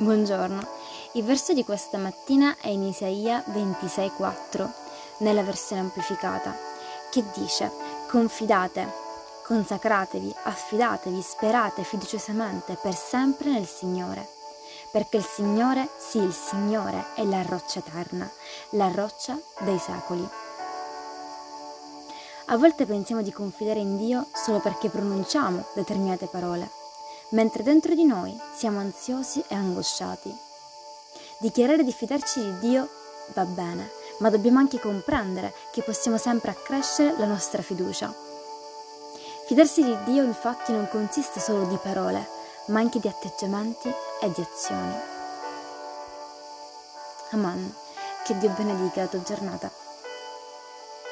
Buongiorno. Il verso di questa mattina è in Isaia 26:4, nella versione amplificata, che dice: Confidate, consacratevi, affidatevi, sperate fiduciosamente per sempre nel Signore. Perché il Signore, sì, il Signore è la roccia eterna, la roccia dei secoli. A volte pensiamo di confidare in Dio solo perché pronunciamo determinate parole mentre dentro di noi siamo ansiosi e angosciati. Dichiarare di fidarci di Dio va bene, ma dobbiamo anche comprendere che possiamo sempre accrescere la nostra fiducia. Fidarsi di Dio infatti non consiste solo di parole, ma anche di atteggiamenti e di azioni. Amen. Che Dio benedica la tua giornata.